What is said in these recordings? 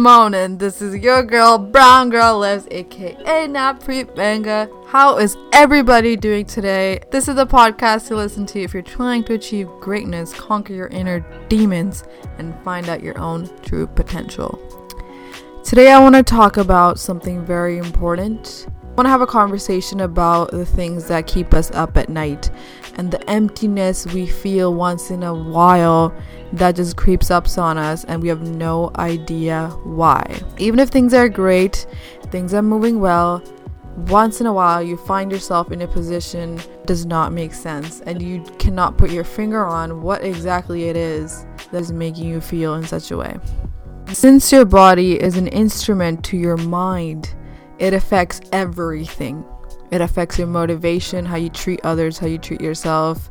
morning. This is your girl, Brown Girl Lives, aka Navpreet Banga. How is everybody doing today? This is a podcast to listen to if you're trying to achieve greatness, conquer your inner demons, and find out your own true potential. Today, I want to talk about something very important. Want to have a conversation about the things that keep us up at night and the emptiness we feel once in a while that just creeps up on us and we have no idea why. Even if things are great, things are moving well, once in a while you find yourself in a position that does not make sense and you cannot put your finger on what exactly it is that is making you feel in such a way. Since your body is an instrument to your mind, it affects everything. It affects your motivation, how you treat others, how you treat yourself,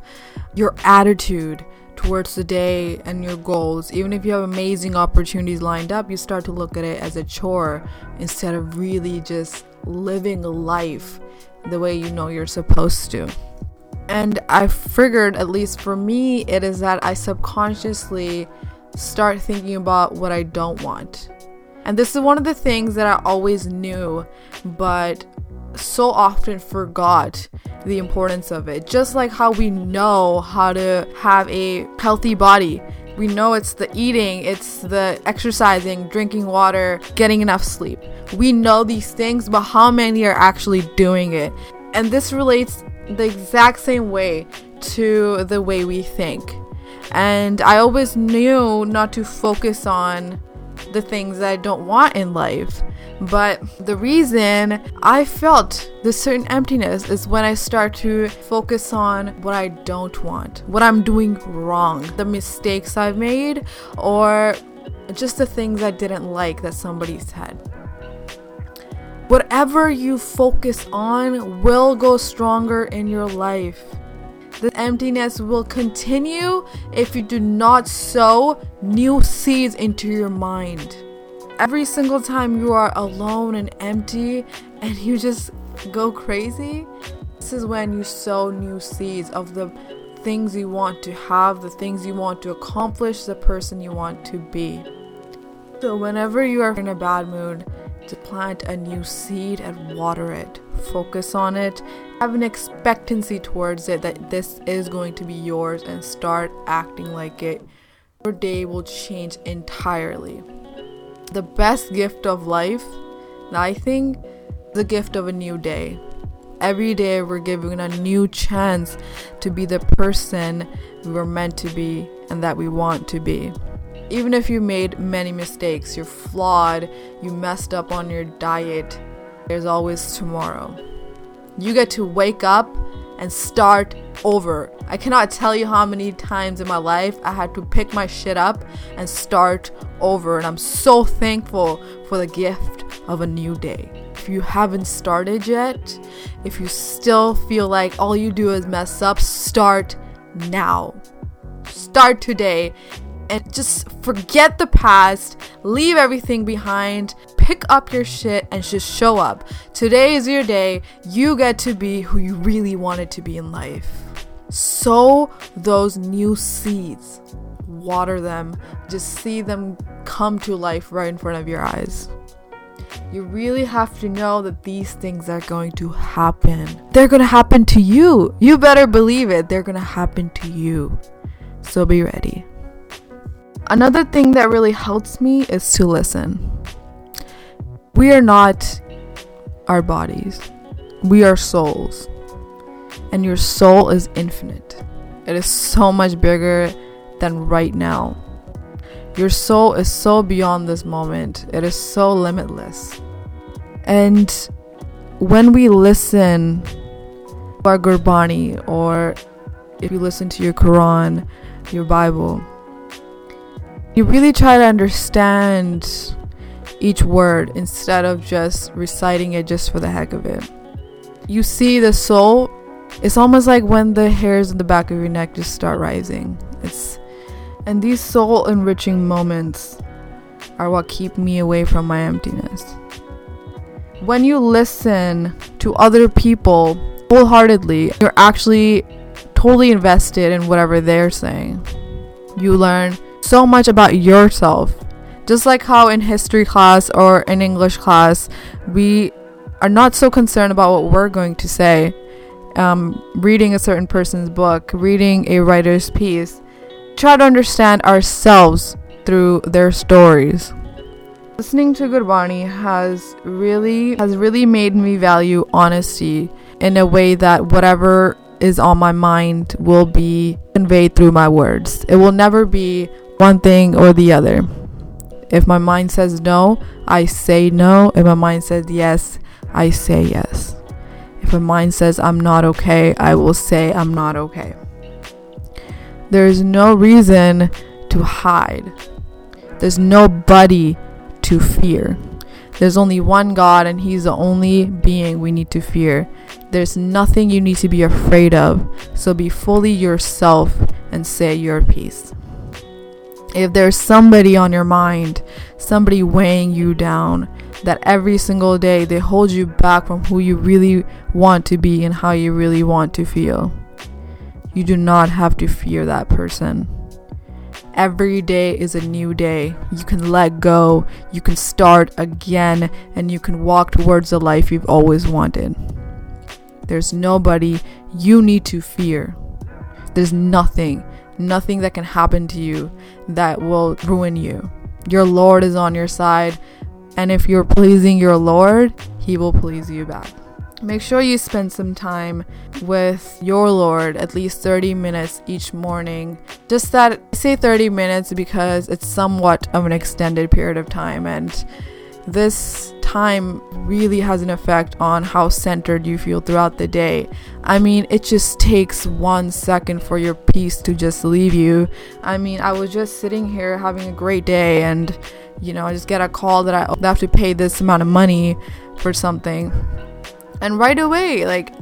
your attitude, towards the day and your goals. Even if you have amazing opportunities lined up, you start to look at it as a chore instead of really just living life the way you know you're supposed to. And I figured, at least for me, it is that I subconsciously start thinking about what I don't want. And this is one of the things that I always knew, but so often forgot the importance of it. Just like how we know how to have a healthy body. We know it's the eating, it's the exercising, drinking water, getting enough sleep. We know these things, but how many are actually doing it? And this relates the exact same way to the way we think. And I always knew not to focus on the things that I don't want in life. But the reason I felt this certain emptiness is when I start to focus on what I don't want, what I'm doing wrong, the mistakes I've made, or just the things I didn't like that somebody said. Whatever you focus on will go stronger in your life. The emptiness will continue if you do not sow new seeds into your mind. Every single time you are alone and empty and you just go crazy, this is when you sow new seeds of the things you want to have, the things you want to accomplish, the person you want to be. So, whenever you are in a bad mood, to plant a new seed and water it. Focus on it. Have an expectancy towards it that this is going to be yours and start acting like it. Your day will change entirely. The best gift of life, I think, the gift of a new day. Every day we're given a new chance to be the person we were meant to be and that we want to be. Even if you made many mistakes, you're flawed, you messed up on your diet, there's always tomorrow. You get to wake up and start over. I cannot tell you how many times in my life I had to pick my shit up and start over, and I'm so thankful for the gift of a new day. If you haven't started yet, if you still feel like all you do is mess up, start now. Start today and just forget the past, leave everything behind, pick up your shit, and just show up. Today is your day. You get to be who you really wanted to be in life. Sow those new seeds, water them, just see them come to life right in front of your eyes. You really have to know that these things are going to happen. They're going to happen to you. You better believe it. They're going to happen to you. So be ready. Another thing that really helps me is to listen. We are not our bodies, we are souls. And your soul is infinite, it is so much bigger than right now. Your soul is so beyond this moment, it is so limitless. And when we listen to our Gurbani, or if you listen to your Quran, your Bible, you really try to understand each word instead of just reciting it just for the heck of it. You see the soul, it's almost like when the hairs in the back of your neck just start rising. It's and these soul enriching moments are what keep me away from my emptiness. When you listen to other people wholeheartedly, you're actually totally invested in whatever they're saying. You learn so much about yourself Just like how in history class or in English class, we are not so concerned about what we're going to say. Um, reading a certain person's book, reading a writer's piece, try to understand ourselves through their stories. Listening to Gurbani has really has really made me value honesty in a way that whatever is on my mind will be conveyed through my words. It will never be one thing or the other. If my mind says no, I say no. If my mind says yes, I say yes. If my mind says I'm not okay, I will say I'm not okay. There is no reason to hide. There's nobody to fear. There's only one God, and He's the only being we need to fear. There's nothing you need to be afraid of. So be fully yourself and say your piece. If there's somebody on your mind, somebody weighing you down, that every single day they hold you back from who you really want to be and how you really want to feel, you do not have to fear that person. Every day is a new day. You can let go, you can start again, and you can walk towards the life you've always wanted. There's nobody you need to fear. There's nothing nothing that can happen to you that will ruin you. Your Lord is on your side, and if you're pleasing your Lord, He will please you back. Make sure you spend some time with your Lord, at least 30 minutes each morning. Just that, I say 30 minutes because it's somewhat of an extended period of time, and this time really has an effect on how centered you feel throughout the day. I mean, it just takes one second for your peace to just leave you. I mean, I was just sitting here having a great day, and you know, I just get a call that I have to pay this amount of money for something. And right away, like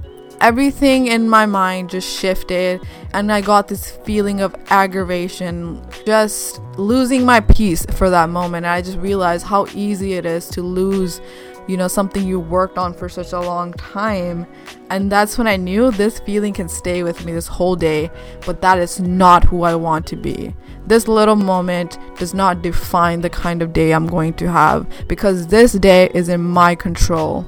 everything in my mind just shifted and I got this feeling of aggravation, just losing my peace for that moment. I just realized how easy it is to lose, you know, something you worked on for such a long time. And that's when I knew this feeling can stay with me this whole day, but that is not who I want to be. This little moment does not define the kind of day I'm going to have because this day is in my control.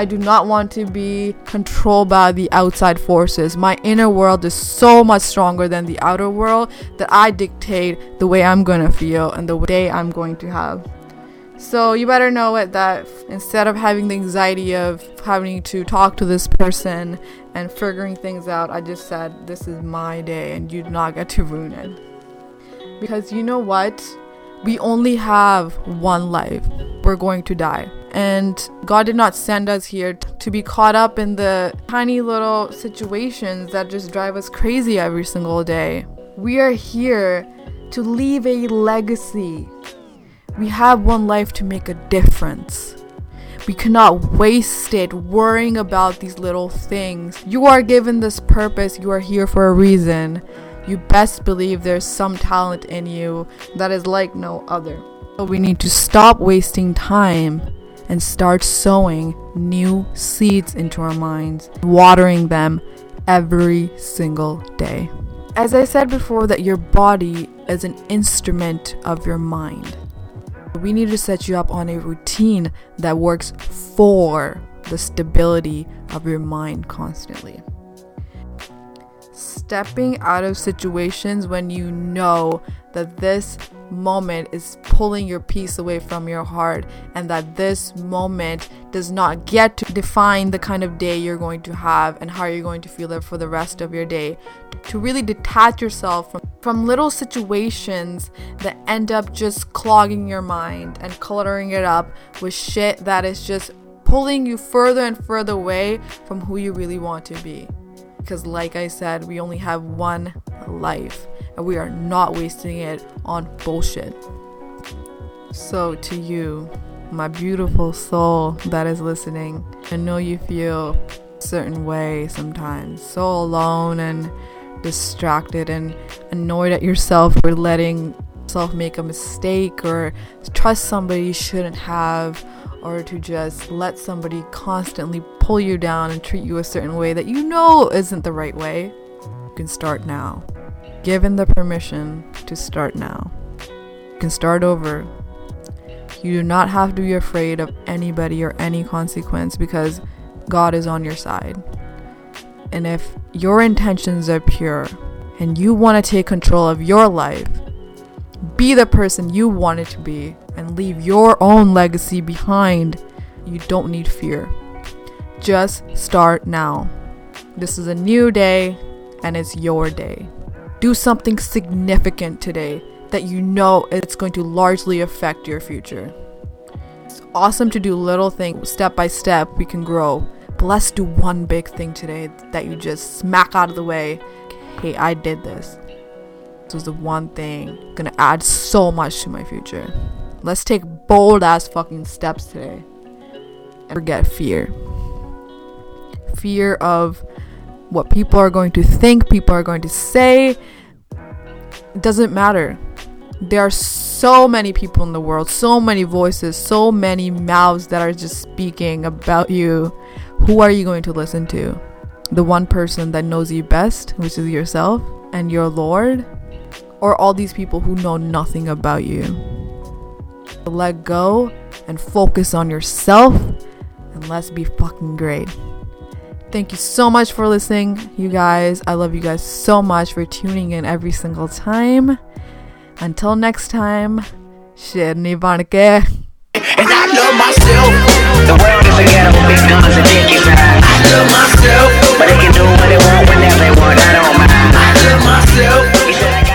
I do not want to be controlled by the outside forces. My inner world is so much stronger than the outer world that I dictate the way I'm going to feel and the day I'm going to have. So you better know it that instead of having the anxiety of having to talk to this person and figuring things out, I just said, This is my day and you do not get to ruin it. Because you know what? We only have one life. We're going to die. And God did not send us here to be caught up in the tiny little situations that just drive us crazy every single day. We are here to leave a legacy. We have one life to make a difference. We cannot waste it worrying about these little things. You are given this purpose, you are here for a reason. You best believe there's some talent in you that is like no other. So we need to stop wasting time and start sowing new seeds into our minds, watering them every single day. As I said before, that your body is an instrument of your mind. We need to set you up on a routine that works for the stability of your mind constantly. Stepping out of situations when you know that this moment is pulling your peace away from your heart and that this moment does not get to define the kind of day you're going to have and how you're going to feel it for the rest of your day. To really detach yourself from, from little situations that end up just clogging your mind and cluttering it up with shit that is just pulling you further and further away from who you really want to be. Because like I said we only have one life and we are not wasting it on bullshit. So, to you, my beautiful soul that is listening, I know you feel a certain way sometimes, so alone and distracted and annoyed at yourself for letting yourself make a mistake or trust somebody you shouldn't have or to just let somebody constantly pull you down and treat you a certain way that you know isn't the right way. You can start now given the permission to start now. You can start over. You do not have to be afraid of anybody or any consequence because God is on your side. And if your intentions are pure and you want to take control of your life, be the person you want it to be and leave your own legacy behind, you don't need fear. Just start now. This is a new day and it's your day. Do something significant today that you know it's going to largely affect your future. It's awesome to do little things step by step, we can grow. But let's do one big thing today that you just smack out of the way. Hey, I did this. This was the one thing gonna add so much to my future. Let's take bold ass fucking steps today. And forget fear. Fear of what people are going to think, people are going to say. It doesn't matter. There are so many people in the world, so many voices, so many mouths that are just speaking about you. Who are you going to listen to? The one person that knows you best, which is yourself and your Lord? Or all these people who know nothing about you? Let go and focus on yourself and let's be fucking great. Thank you so much for listening, you guys. I love you guys so much for tuning in every single time. Until next time, Shirni Banke. And I love myself. The world is a ghetto with big guns and. I love myself. But they can do what they want whenever they want. I don't mind. I love myself.